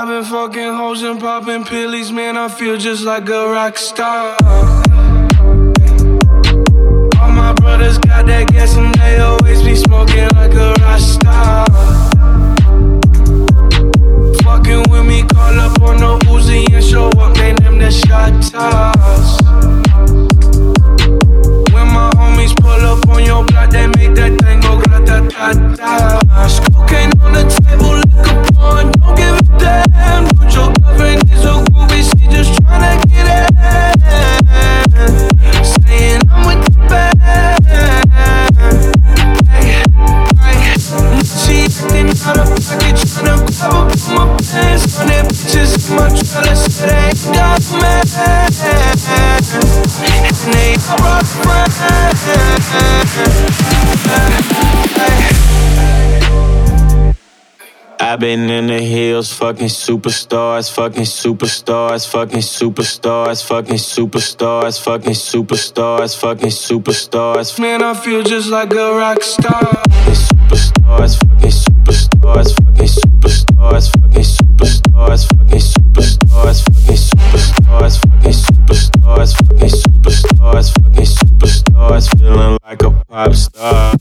I've been fucking hoes and popping pillies, man. I feel just like a rock star. All my brothers got that gas and they always be smoking like a rock star. Fucking with me, call up on no Uzi and show up, name them the shot toss. Been in the hills, fucking superstars, fucking superstars, fucking superstars, fucking superstars, fucking superstars, fucking superstars, Man, I feel just like a rock star. fucking superstars, fucking superstars, fucking superstars, fucking superstars, fucking superstars, fucking superstars, fucking superstars, fucking superstars, fucking superstars, feeling like a pop star.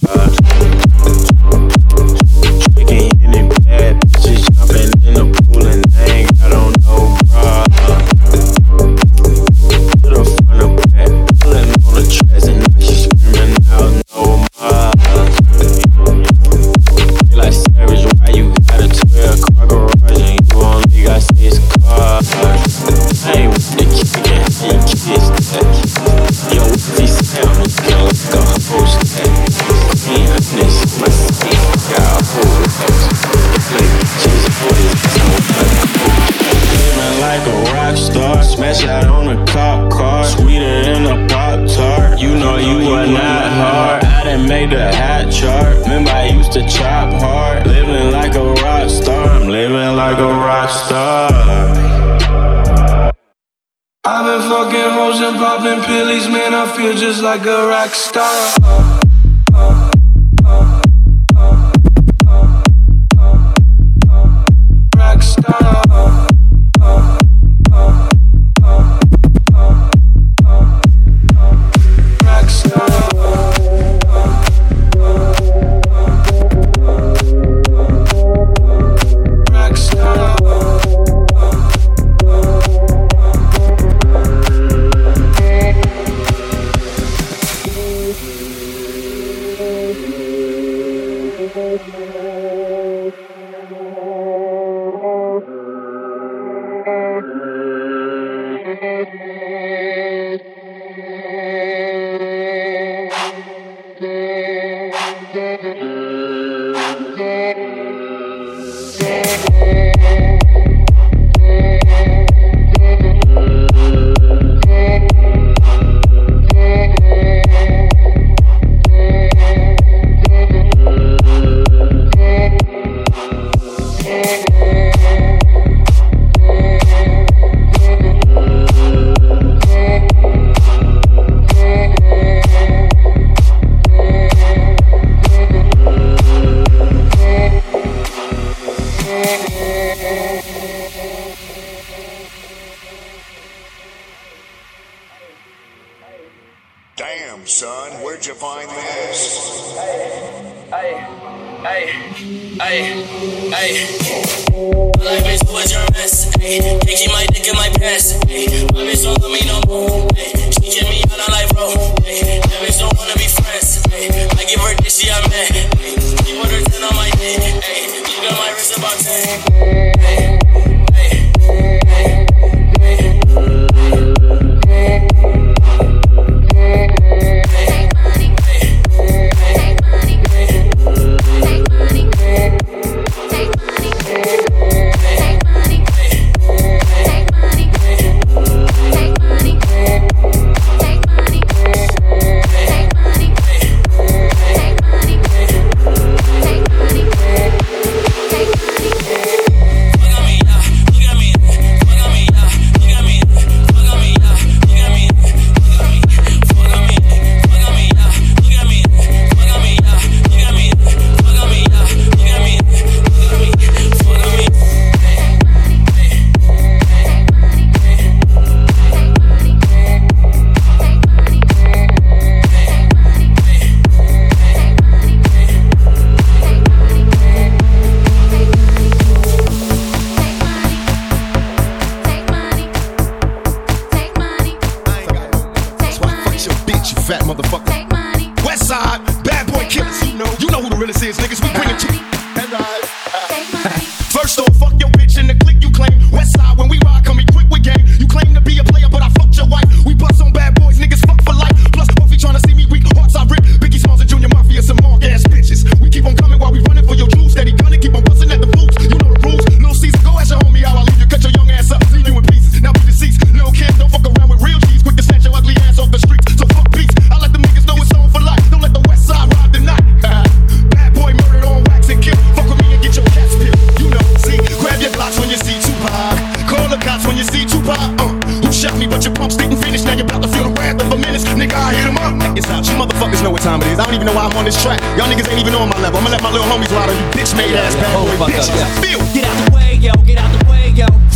Feel just like a rock star. Ay, ay, I bitch was your mess. Ay, can't keep my dick in my pants. Ay, my bitch don't love me no more. Ay, she kick me out on life, bro. Ay, that bitch don't wanna be friends. Ay, I give her this, she a man. She put her 10 on my dick. Ay, look at my wrist about 10. Ay, ay, you see Tupac. Uh, who shot me, but your pumps didn't finish. Now you're about to feel the wrath of a menace. Nigga, I hit him up. It's out. You motherfuckers know what time it is. I don't even know why I'm on this track. Y'all niggas ain't even on my level. I'ma let my little homies ride on you bitch made ass bad oh, boy. Bitch. Feel. Get out the way, yo. Get out the way, yo.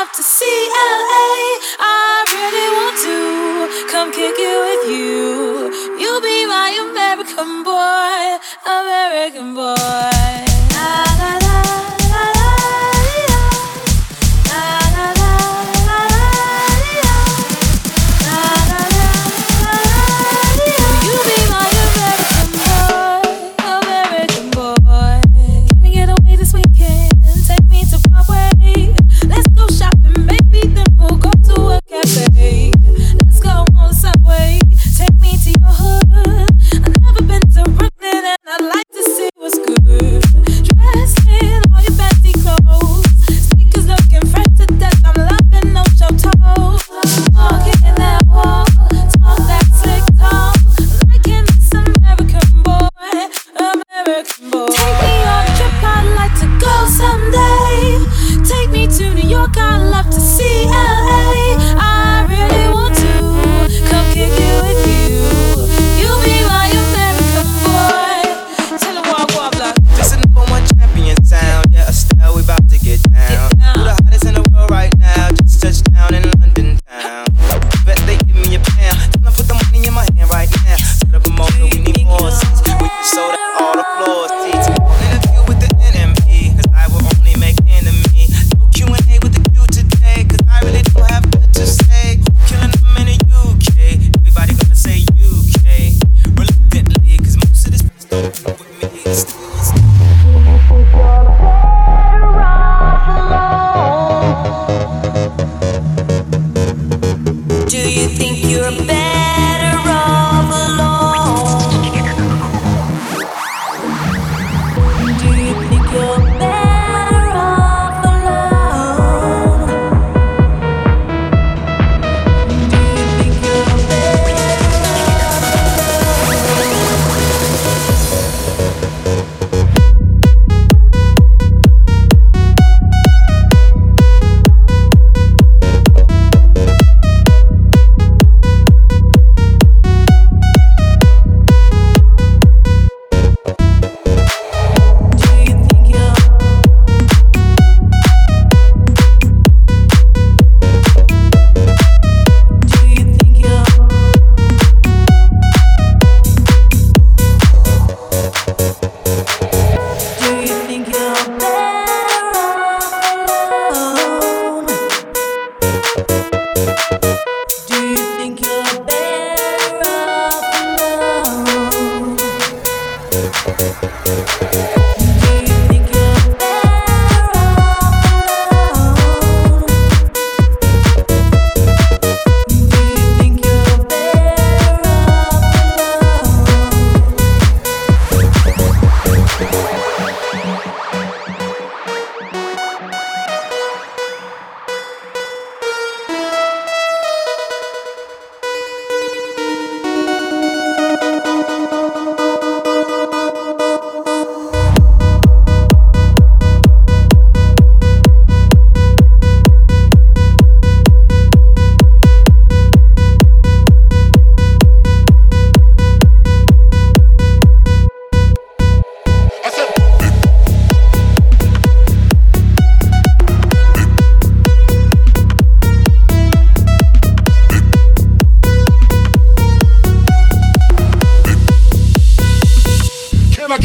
love to see LA. I really want to come kick it with you. You'll be my American boy, American boy. I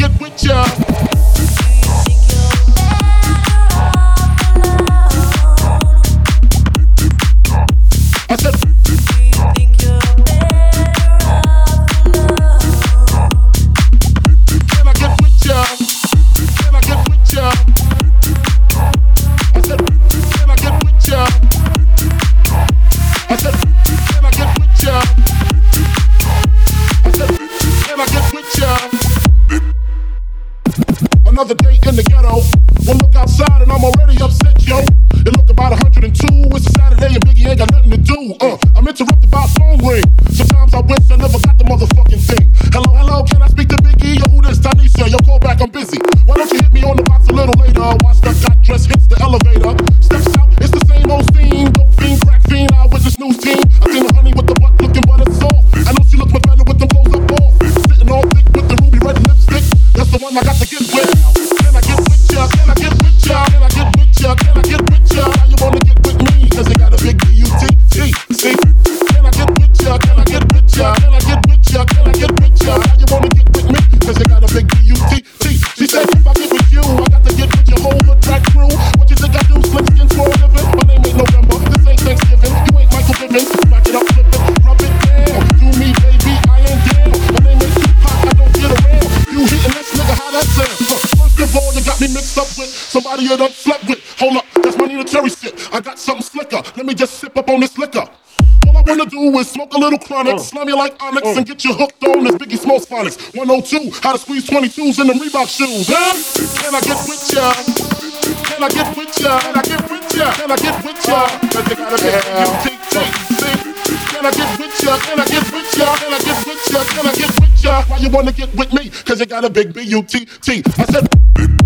get with ya. little chronic, oh. uh, slam you like onyx, uh, and get you hooked on this Biggie Smalls phonics. 102, how to squeeze 22s in them Reebok shoes. Huh? Can I get with ya? Can I get with ya? Can I get with ya? Can I get with ya? Cause you gotta get yeah. pink. Can I get with ya? Can I get with ya? Can I get with ya? Can I get with ya? Why you wanna get with me? Cause you got a big B-U-T-T. I said...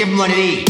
give these.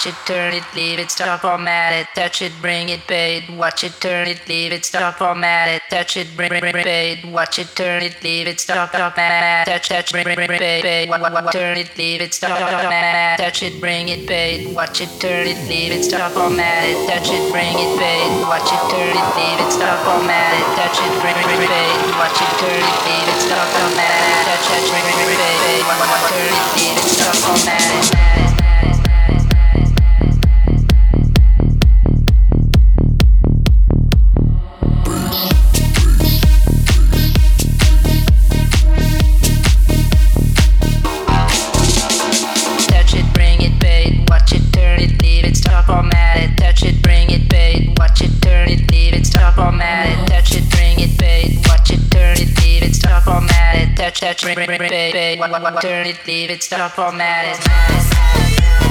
Watch it, turn it, leave it, stop, format it, touch it, bring it, paid, watch it, turn it, leave it, stop, format it, touch it, bring, bring, bring, paid, watch it, turn it, leave it, stop, format touch, touch, bring, bring, bring, paid, paid, turn it, leave it, stop, format touch it, bring it, paid, watch it, turn it, leave it, stop, format it, touch it, bring it, paid, watch it, turn it, leave it, stop, format it, touch it, bring, bring, bring, paid, watch it, turn it, leave it, stop, format it, touch, touch, bring, bring, bring, paid, turn it, leave it, stop, format it. It turn it, leave it, stop, format it. Just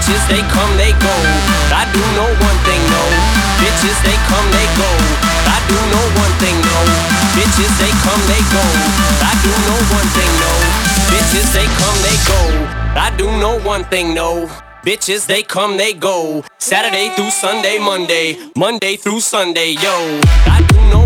Bitches, they come, they go. I do know one thing, no. Bitches, they come, they go. I do know one thing, no. Bitches, they come, they go. I do know one thing, no. Bitches, they come, they go. I do know one thing, no. Bitches, they come, they go. Saturday through Sunday, Monday, Monday through Sunday, yo. I do know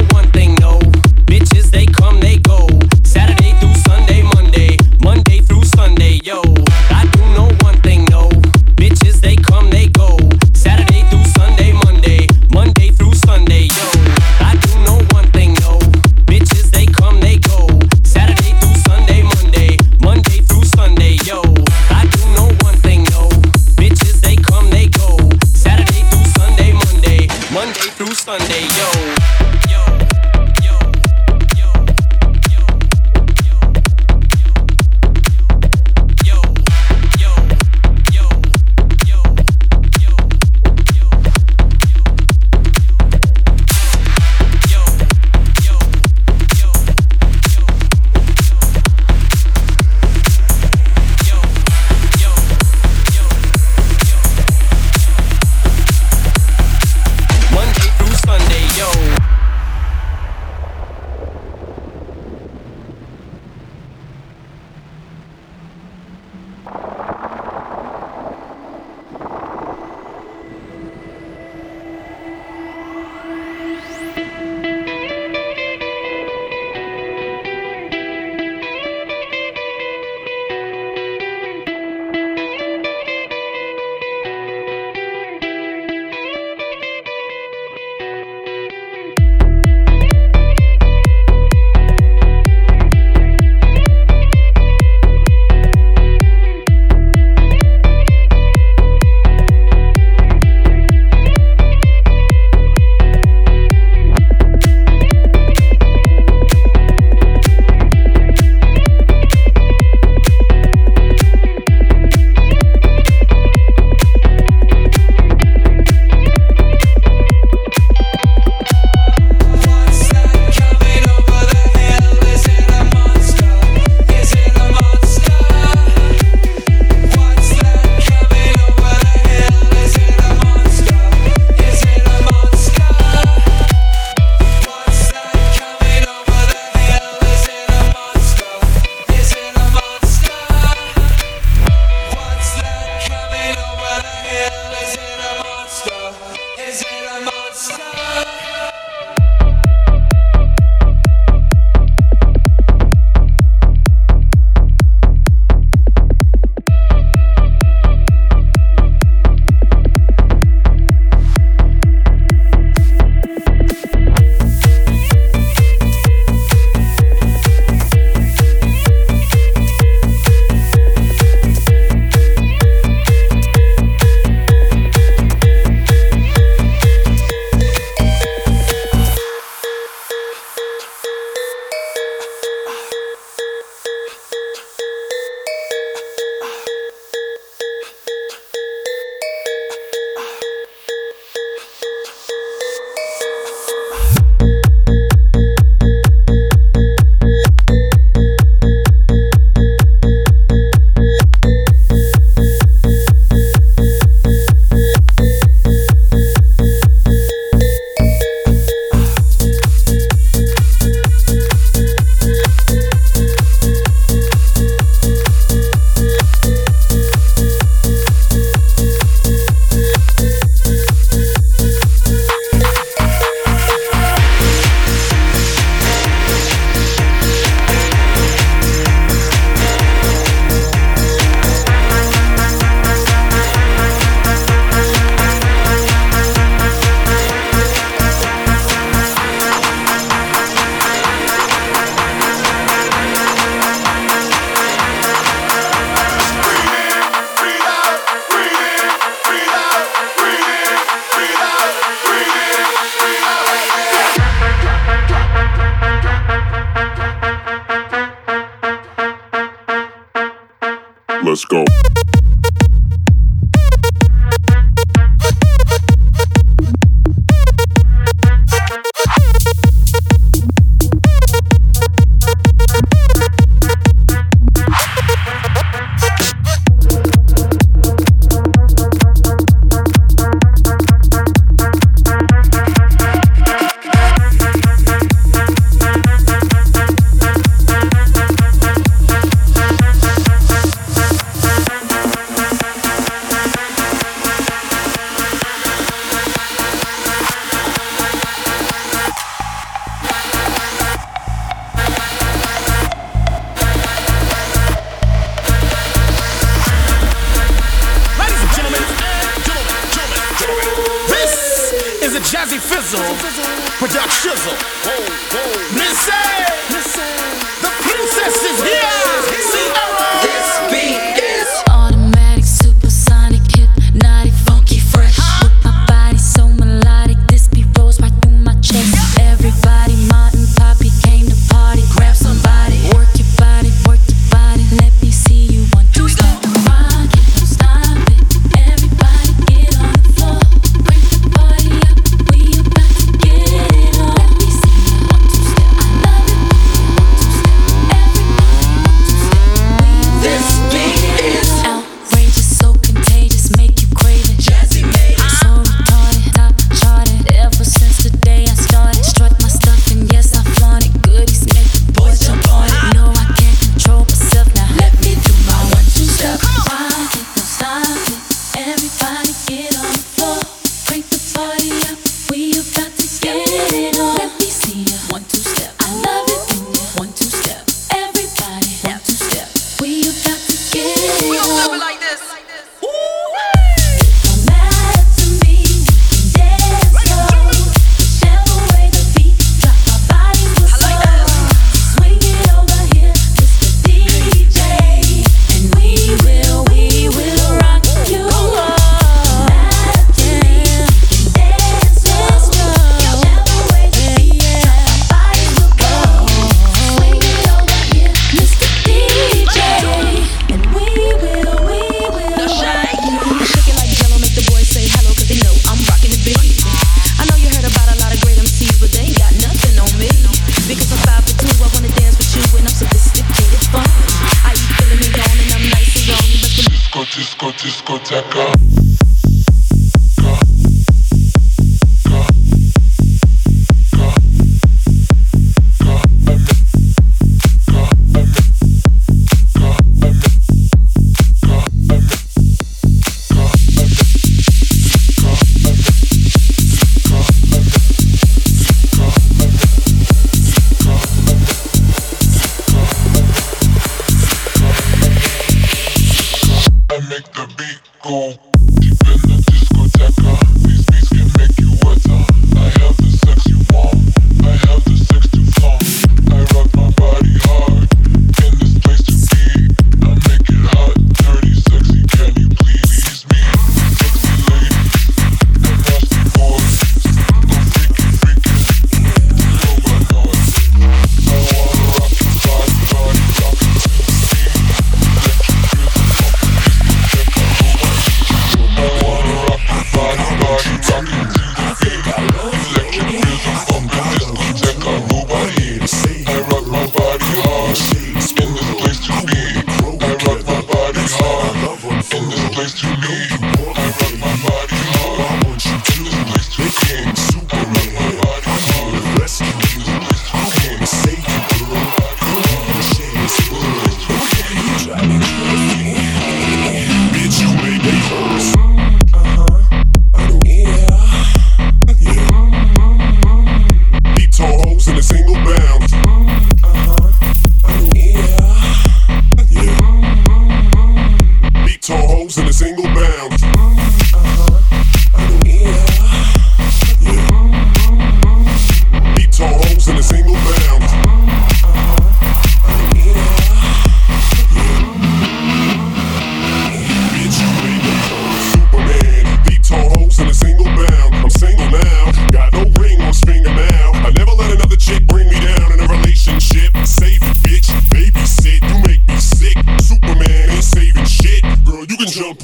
disco, discoteca.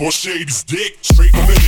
Shady's dick straight from the